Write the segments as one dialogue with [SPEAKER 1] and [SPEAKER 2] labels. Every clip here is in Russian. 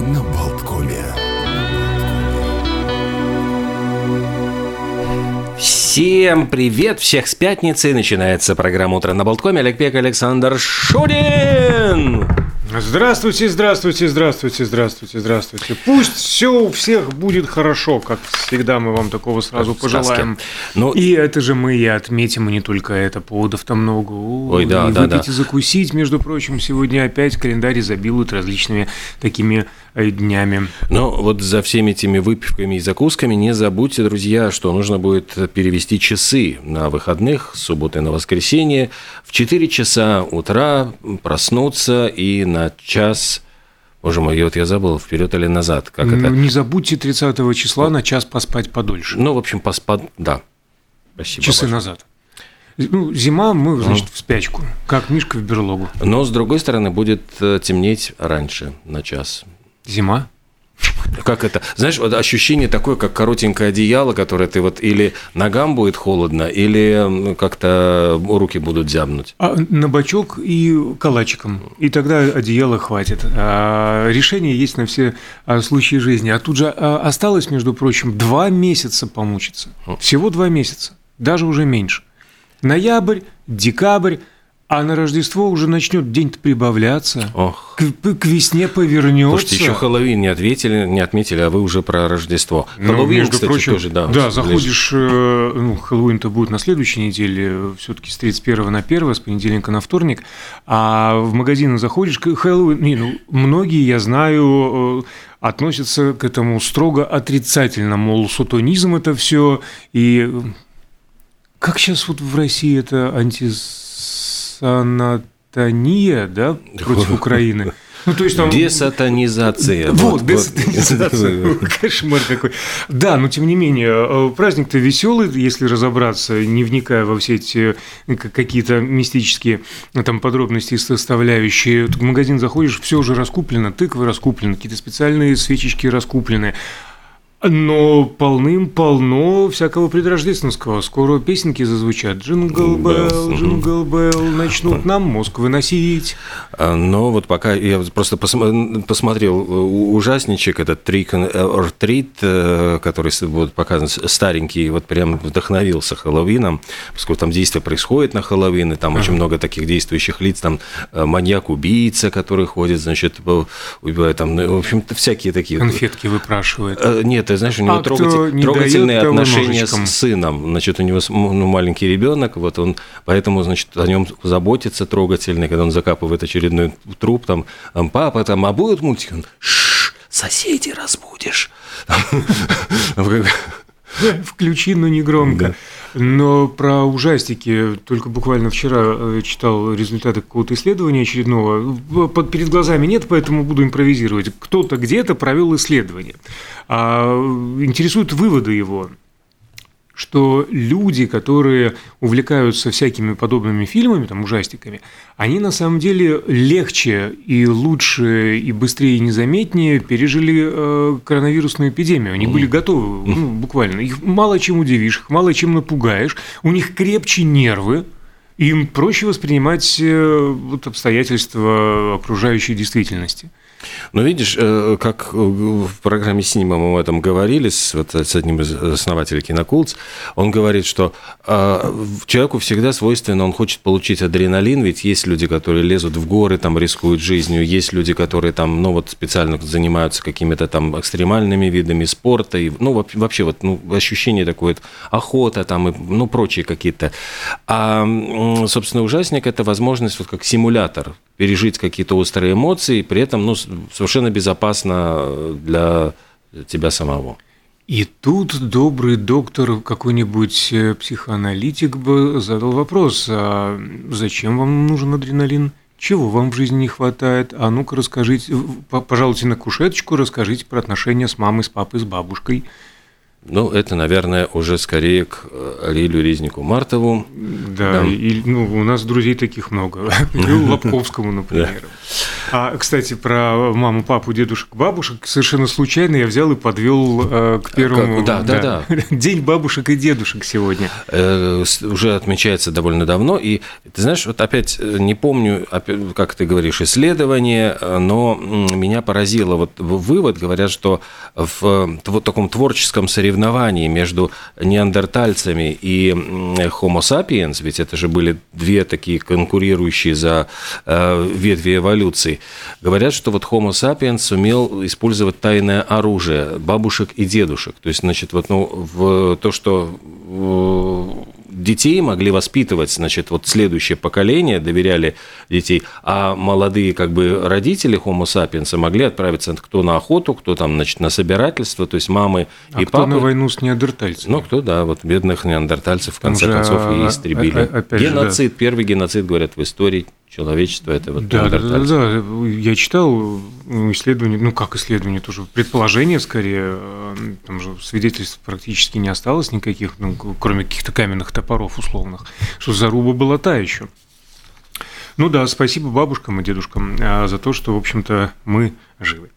[SPEAKER 1] на Болткоме.
[SPEAKER 2] Всем привет! Всех с пятницы. Начинается программа «Утро на Болткоме». Олег Пек, Александр Шурин.
[SPEAKER 3] Здравствуйте, здравствуйте, здравствуйте, здравствуйте, здравствуйте. Пусть все у всех будет хорошо, как всегда мы вам такого сразу
[SPEAKER 2] Как
[SPEAKER 3] пожелаем.
[SPEAKER 2] Ну,
[SPEAKER 3] И это же мы и отметим, и не только это, поводов там много.
[SPEAKER 2] Ой, да,
[SPEAKER 3] и
[SPEAKER 2] да,
[SPEAKER 3] выпить
[SPEAKER 2] да.
[SPEAKER 3] и закусить, между прочим, сегодня опять календарь изобилует различными такими э, днями.
[SPEAKER 2] Но вот за всеми этими выпивками и закусками не забудьте, друзья, что нужно будет перевести часы на выходных, с субботы на воскресенье, в 4 часа утра проснуться и на час... Боже мой, вот я забыл, вперед или назад, как
[SPEAKER 3] Ну,
[SPEAKER 2] это?
[SPEAKER 3] Не забудьте 30 числа на час поспать подольше.
[SPEAKER 2] Ну, в общем, поспад... Да. Спасибо.
[SPEAKER 3] Часы
[SPEAKER 2] большое.
[SPEAKER 3] назад. Ну, зима, мы, значит, в спячку, как Мишка в берлогу.
[SPEAKER 2] Но, с другой стороны, будет э, темнеть раньше на час.
[SPEAKER 3] Зима.
[SPEAKER 2] Как это? Знаешь, вот ощущение такое, как коротенькое одеяло, которое ты вот или ногам будет холодно, или м, как-то руки будут зябнуть.
[SPEAKER 3] А на бачок и калачиком. И тогда одеяла хватит. А решение есть на все а, случаи жизни. А тут же а, осталось, между прочим, два месяца помучиться. Всего два месяца. Даже уже меньше. Ноябрь, декабрь, а на Рождество уже начнет день-то прибавляться.
[SPEAKER 2] Ох.
[SPEAKER 3] К, к весне повернется.
[SPEAKER 2] Слушайте, еще Хэллоуин не ответили, не отметили, а вы уже про Рождество.
[SPEAKER 3] Ну,
[SPEAKER 2] Хэллоуин,
[SPEAKER 3] между
[SPEAKER 2] кстати,
[SPEAKER 3] прочим,
[SPEAKER 2] тоже, да.
[SPEAKER 3] да, заходишь, э, ну, Хэллоуин-то будет на следующей неделе, все-таки с 31 на 1, с понедельника на вторник, а в магазин заходишь, Хэллоуин, не, ну, многие, я знаю, э, относятся к этому строго отрицательно, мол, сатанизм это все, и э, как сейчас вот в России это антисанатония, да, против Украины? Ну, то есть там...
[SPEAKER 2] Десатанизация.
[SPEAKER 3] Вот, десатанизация. Кошмар какой. Да, но тем не менее, э, праздник-то веселый, если разобраться, не вникая во все эти э, какие-то мистические э, там подробности и составляющие. В магазин заходишь, все уже раскуплено, тыквы раскуплены, какие-то специальные свечечки раскуплены. Но полным-полно всякого предрождественского. Скоро песенки зазвучат. Jingle bell, jingle bell, начнут нам мозг выносить.
[SPEAKER 2] А, Но вот пока я просто посм- посмотрел э, ужасничек, этот Trick or Treat, который вот показан, старенький, вот прям вдохновился Хэллоуином, поскольку там действие происходит на Хэллоуин, и там очень много таких действующих лиц, там э, маньяк-убийца, который ходит, значит, э, убивает там, ну, в общем-то, всякие такие.
[SPEAKER 3] Конфетки выпрашивает.
[SPEAKER 2] Нет, ты знаешь, у него
[SPEAKER 3] А
[SPEAKER 2] трогатель- трогательные отношения
[SPEAKER 3] ножичком.
[SPEAKER 2] с сыном. Значит, у него ну, маленький ребенок, вот он, поэтому, значит, о нем заботится трогательный, когда он закапывает очередной труп, там, там, папа, там, а будет мультик? Он, «Шш, соседей разбудишь.
[SPEAKER 3] Включи, но не громко. Но про ужастики только буквально вчера э, читал результаты какого-то исследования очередного. Под, перед глазами нет, поэтому буду импровизировать. Кто-то где-то провел исследование. А, интересуют выводы его что люди, которые увлекаются всякими подобными фильмами, там, ужастиками, они на самом деле легче и лучше и быстрее и незаметнее пережили э, коронавирусную эпидемию. Они были готовы, ну, буквально. Их мало чем удивишь, их мало чем напугаешь, у них крепче нервы, им проще воспринимать э, вот, обстоятельства окружающей действительности.
[SPEAKER 2] Ну, видишь, э, как в программе «Синема» мы об этом говорили с, вот, с одним из основателей кинокултс, он говорит, что э, человеку всегда свойственно, он хочет получить адреналин, ведь есть люди, которые лезут в горы, там, рискуют жизнью, есть люди, которые там, ну, вот специально занимаются какими-то там экстремальными видами спорта, и, ну, вообще, вот, ну, ощущение такое, охота там, и, ну, прочие какие-то. А, собственно, ужасник – это возможность, вот как симулятор, пережить какие-то острые эмоции, при этом, ну, совершенно безопасно для тебя самого.
[SPEAKER 3] И тут добрый доктор, какой-нибудь э, психоаналитик бы задал вопрос, а зачем вам нужен адреналин? Чего вам в жизни не хватает? А ну-ка расскажите, пожалуйте на кушеточку, расскажите про отношения с мамой, с папой, с бабушкой.
[SPEAKER 2] Ну, это, наверное, уже скорее к э, Лилю Резнику Мартову.
[SPEAKER 3] Да,
[SPEAKER 2] Да.
[SPEAKER 3] И, ну, у нас друзей таких много. К Лобковскому, например. А, кстати, про маму, папу, дедушек, бабушек совершенно случайно я взял и подвел э, к первому.
[SPEAKER 2] Как? Да, да, да.
[SPEAKER 3] День бабушек и дедушек сегодня.
[SPEAKER 2] Э, уже отмечается довольно давно. И ты знаешь, вот опять э, не помню, как ты говоришь, исследование, но меня поразило вот вывод, говорят, что в вот таком творческом соревновании между неандертальцами и Homo sapiens, ведь это же были две такие конкурирующие за э, ветви эволюции, говорят, что вот Homo sapiens сумел использовать тайное оружие бабушек и дедушек. То есть, значит, вот ну, в то, что детей могли воспитывать, значит, вот следующее поколение, доверяли детей, а молодые как бы родители Homo sapiens могли отправиться кто на охоту, кто там, значит, на собирательство, то есть мамы
[SPEAKER 3] а
[SPEAKER 2] и
[SPEAKER 3] кто
[SPEAKER 2] папы.
[SPEAKER 3] на войну с неандертальцами?
[SPEAKER 2] Ну, кто, да, вот бедных неандертальцев в конце концов и истребили.
[SPEAKER 3] А, опять
[SPEAKER 2] геноцид,
[SPEAKER 3] же, да.
[SPEAKER 2] первый геноцид, говорят, в истории человечества, это вот
[SPEAKER 3] Да, да, да, да. Я читал исследование, ну как исследование тоже, предположение скорее, э, там же свидетельств практически не осталось никаких, ну, кроме каких-то каменных топоров условных, что заруба была та еще. Ну да, спасибо бабушкам и дедушкам а, за то, что, в общем-то, мы живы.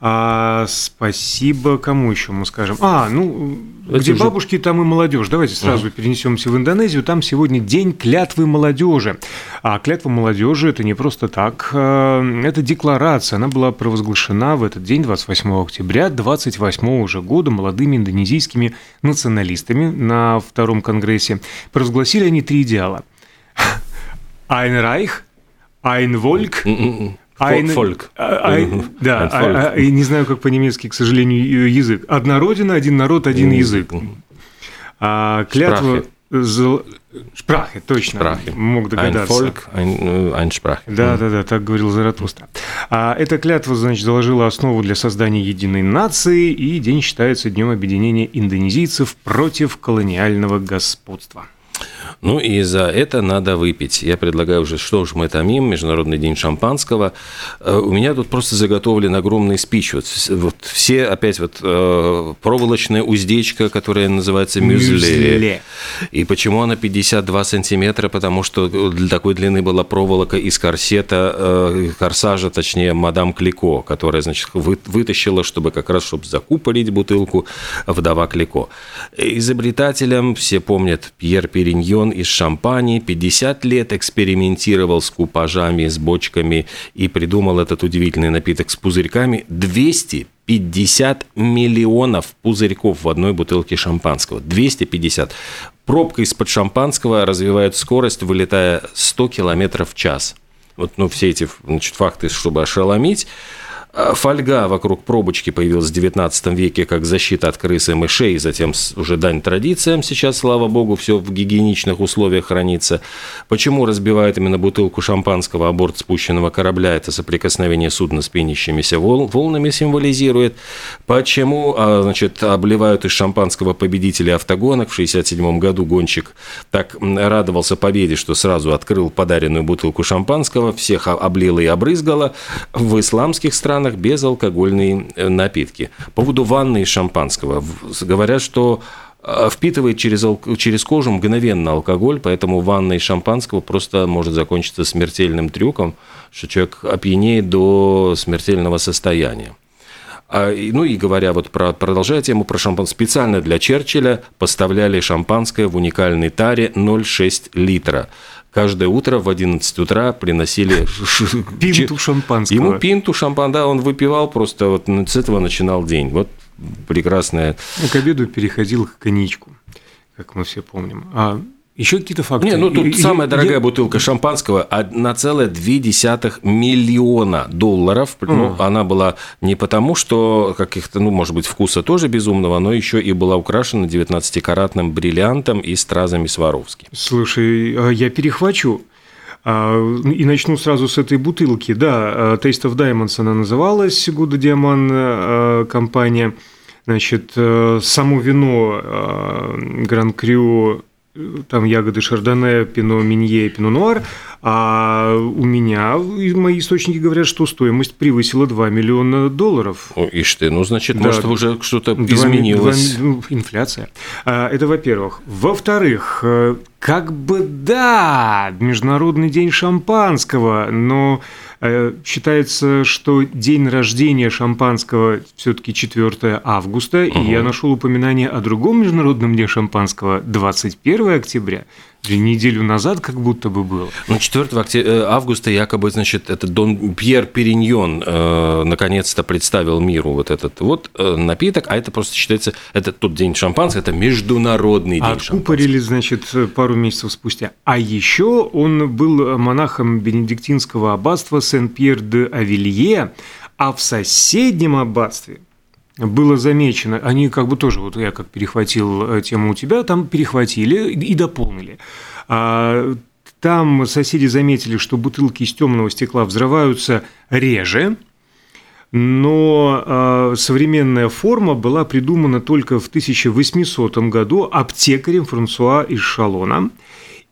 [SPEAKER 3] А, спасибо кому еще мы скажем? А, ну,
[SPEAKER 2] Это
[SPEAKER 3] где
[SPEAKER 2] уже-
[SPEAKER 3] бабушки, там и молодежь. Давайте сразу перенесемся в Индонезию. Там сегодня день клятвы молодежи. А клятва молодежи это не просто так. а, Это декларация. Она была провозглашена в этот день, 28 октября 28 уже года, молодыми индонезийскими националистами на втором конгрессе. Провозгласили они три идеала. Ein Reich, ein. Ein-
[SPEAKER 2] Фольк.
[SPEAKER 3] а- да,
[SPEAKER 2] Ein
[SPEAKER 3] а- а- и не знаю, как по-немецки, к сожалению, язык. Одна родина, один народ, один язык. А клятва... Шпрахе, точно.
[SPEAKER 2] Sprache.
[SPEAKER 3] Мог
[SPEAKER 2] Ein
[SPEAKER 3] догадаться.
[SPEAKER 2] Volk, ein, ein Sprache.
[SPEAKER 3] Да, да, да, так говорил Заратустра. А эта клятва, значит, заложила основу для создания единой нации, и день считается днем объединения индонезийцев против колониального господства.
[SPEAKER 2] Ну и за это надо выпить. Я предлагаю уже, что ж мы томим, Международный день шампанского. Э, У меня тут просто заготовлен огромный спич. Вот, вот все опять вот э, проволочная уздечка, которая называется мюзле.
[SPEAKER 3] Мюзле.
[SPEAKER 2] И почему она 52 сантиметра? Потому что для такой длины была проволока из корсета, э, корсажа, точнее, мадам Клико, которая, значит, вы- вытащила, чтобы как раз, чтобы закупорить бутылку, вдова Клико. Изобретателем, все помнят, Пьер Периньон из Шампани, 50 лет экспериментировал с купажами, с бочками и придумал этот удивительный напиток с пузырьками. 250 миллионов пузырьков в одной бутылке шампанского. 250. Пробка из-под шампанского развивает скорость, вылетая 100 километров в час. Вот ну, все эти значит, факты, чтобы ошеломить. А Фольга вокруг пробочки появилась в 19 веке как защита от крыс и мышей, затем уже дань традициям. Сейчас, слава богу, все в гигиеничных условиях хранится. Почему разбивают именно бутылку шампанского о борт спущенного корабля? Это соприкосновение судна с пенящимися вол- волнами символизирует. Почему, а, значит, обливают из шампанского победителя автогонок? В 67 году гонщик так радовался победе, что сразу открыл подаренную бутылку шампанского, всех о- облило и обрызгало. В исламских странах безалкогольные э, напитки. По поводу ванны из шампанского. Говорят, что э, впитывает через, через кожу мгновенно алкоголь, поэтому ванна из шампанского просто может закончиться смертельным трюком, что человек опьянеет до смертельного состояния. А, и- ну и говоря вот про, продолжая тему про шампанское, специально для Черчилля поставляли шампанское в уникальной таре 0,6 литра. Каждое утро в 11 утра приносили
[SPEAKER 3] Пинту шампанского.
[SPEAKER 2] Ему пинту шампан, да, он выпивал, просто вот с этого начинал день. Вот прекрасная.
[SPEAKER 3] Ну, к обеду переходил к коньячку, как мы все помним. А еще какие-то факты?
[SPEAKER 2] Не, ну тут
[SPEAKER 3] И- и-
[SPEAKER 2] самая
[SPEAKER 3] я-
[SPEAKER 2] дорогая бутылка шампанского 1,2 миллиона долларов. Ну, она была не потому, что каких-то, ну, может быть, вкуса тоже безумного, но еще и была украшена 19-каратным бриллиантом и стразами Сваровски.
[SPEAKER 3] Слушай, а я перехвачу. А, И начну сразу с этой бутылки. Да, а, Taste of Diamonds она называлась, Диаман а, компания. Значит, э, само вино Гран Крю, там ягоды Шардоне, Пино Минье Пино Нуар. А у меня мои источники говорят, что стоимость превысила 2 миллиона долларов.
[SPEAKER 2] О, ишь ты, ну, значит, да, может, уже что-то изменилось. 2, 2,
[SPEAKER 3] ну, инфляция. А, это во-первых. Во-вторых, э, как бы да, Международный день шампанского, но Э, считается, что день рождения шампанского все-таки 4 августа, угу. и я нашел упоминание о другом международном дне шампанского 21 октября неделю назад как будто бы было.
[SPEAKER 2] Ну, 4 э, августа якобы, значит, это Дон Пьер Периньон э, наконец-то представил миру вот этот вот э, напиток, а это просто считается, это тот день шампанского, это международный день
[SPEAKER 3] Откупорили, значит, пару месяцев спустя. А еще он был монахом бенедиктинского аббатства Сен-Пьер-де-Авилье, а в соседнем аббатстве было замечено, они как бы тоже, вот я как перехватил э, тему у тебя, там перехватили и дополнили. А, там соседи заметили, что бутылки из темного стекла взрываются реже, но э, современная форма была придумана только в 1800 году аптекарем Франсуа из Шалона.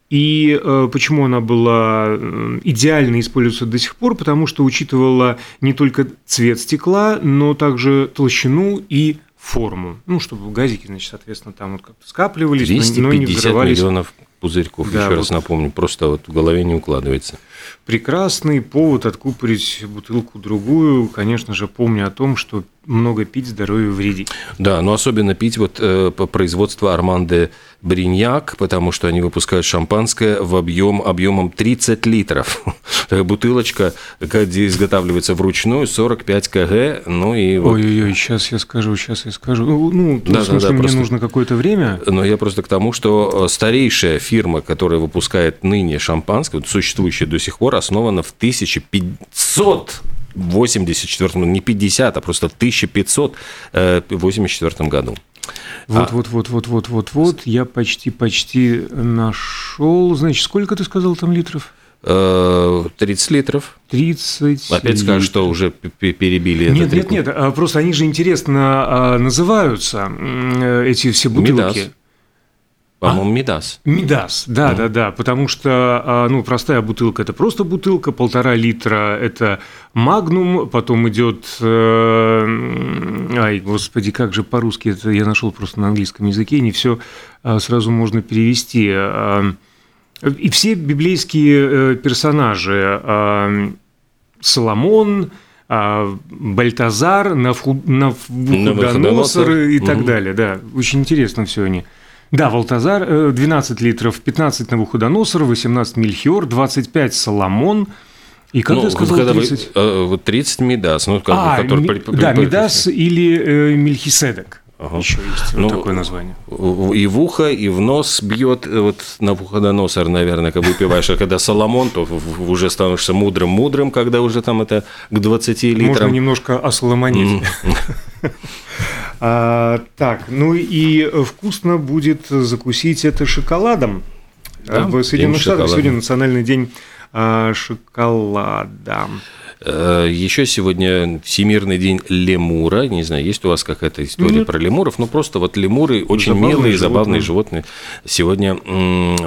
[SPEAKER 3] И э, почему она была идеально используется до сих пор? Потому что учитывала не только цвет стекла, но также толщину и форму. Ну, чтобы газики, значит, соответственно, там вот как-то скапливались,
[SPEAKER 2] 250 но не взрывались. миллионов пузырьков, да, еще вот. раз напомню, просто вот в голове не укладывается.
[SPEAKER 3] Прекрасный повод откупорить бутылку другую, конечно же, помня о том, что много пить здоровью вредит.
[SPEAKER 2] Да, но особенно пить вот э, по производству Арманде Бриньяк, потому что они выпускают шампанское в объем, объемом 30 литров. Бутылочка, где изготавливается вручную, 45 кг, ну и
[SPEAKER 3] вот... Ой-ой-ой, сейчас я скажу, сейчас я скажу. Ну, ну да, в смысле, да, да, мне просто... нужно какое-то время.
[SPEAKER 2] Но я просто к тому, что э, старейшая фирма, которая выпускает ныне шампанское, существующая до сих пор, основана в 1500 84 не 50, а просто в 1584 э, году.
[SPEAKER 3] Вот, а... вот, вот, вот, вот, вот, вот, я почти, почти нашел. Значит, сколько ты сказал там литров?
[SPEAKER 2] 30 э, литров.
[SPEAKER 3] 30
[SPEAKER 2] Опять скажешь, что уже перебили
[SPEAKER 3] Нет, нет, нет, а просто они же интересно а, называются, э, эти все бутылки. Медас.
[SPEAKER 2] По-моему, а? Мидас.
[SPEAKER 3] Мидас, да, mm. да, да, потому что, а, ну, простая бутылка – это просто бутылка, полтора литра – это магнум, потом идет, э, ай, господи, как же по-русски это я нашел просто на английском языке, не все а, сразу можно перевести. И все библейские э, персонажи Соломон, Бальтазар, Навуходоносор и так угу. далее, да, очень интересно все они. Да, Валтазар, 12 э, литров, 15 Навуходоносор, 18 Мельхиор, 25 Соломон,
[SPEAKER 2] и как ну, ты сказал, когда 30? Вы, э, 30 Мидас. Ну,
[SPEAKER 3] как, а, который, ми, при, да, при, Мидас или э, Мельхиседек. Ага. Еще есть ну, вот такое название.
[SPEAKER 2] И в ухо, и в нос бьет э, вот на Навуходоносор, наверное, как выпиваешь. А когда Соломон, то уже становишься мудрым-мудрым, когда уже там это к 20 литрам. Можно
[SPEAKER 3] немножко осоломонить. А, так, ну и вкусно будет закусить это шоколадом. Да, в Соединенных Штатах сегодня национальный день а, шоколада.
[SPEAKER 2] Э, Еще сегодня Всемирный день лемура. Не знаю, есть у вас какая-то история Нет. про лемуров? Ну, просто вот лемуры очень забавные милые, животные. забавные животные сегодня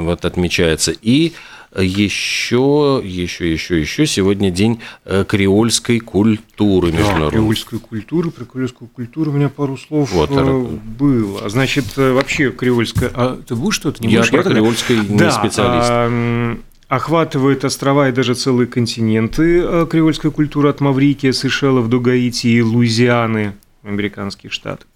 [SPEAKER 2] вот отмечается. И еще, еще, еще, еще сегодня день э, креольской культуры
[SPEAKER 3] международной. Да, креольской культуры, про креольскую культуру у меня пару слов вот, э, было. Значит, э, вообще креольская... А ты будешь что-то?
[SPEAKER 2] Не Я про креольской не да, специалист. А,
[SPEAKER 3] охватывает острова и даже целые континенты креольской культуры от Маврикия, Сейшелов до Гаити и Луизианы, американских штатов.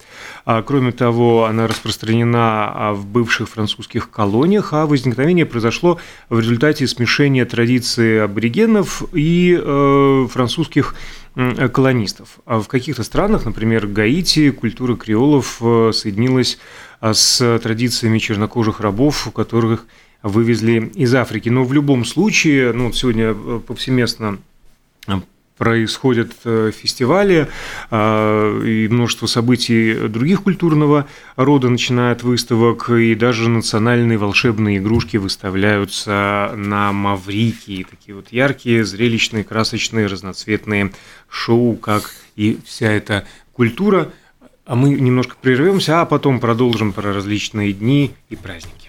[SPEAKER 3] А, кроме того, она распространена а, в бывших французских колониях, а возникновение произошло в результате смешения традиции аборигенов и э, французских колонистов. А в каких-то странах, например, Гаити, культура креолов э, соединилась с традициями чернокожих рабов, которых вывезли из Африки. Но в любом случае, ну, сегодня э, повсеместно происходят э, фестивали а, и множество событий других культурного рода, начиная от выставок, и даже национальные волшебные игрушки выставляются на Маврикии. Такие вот яркие, зрелищные, красочные, разноцветные шоу, как и вся эта культура. А мы немножко прервемся, а потом продолжим про различные дни и праздники.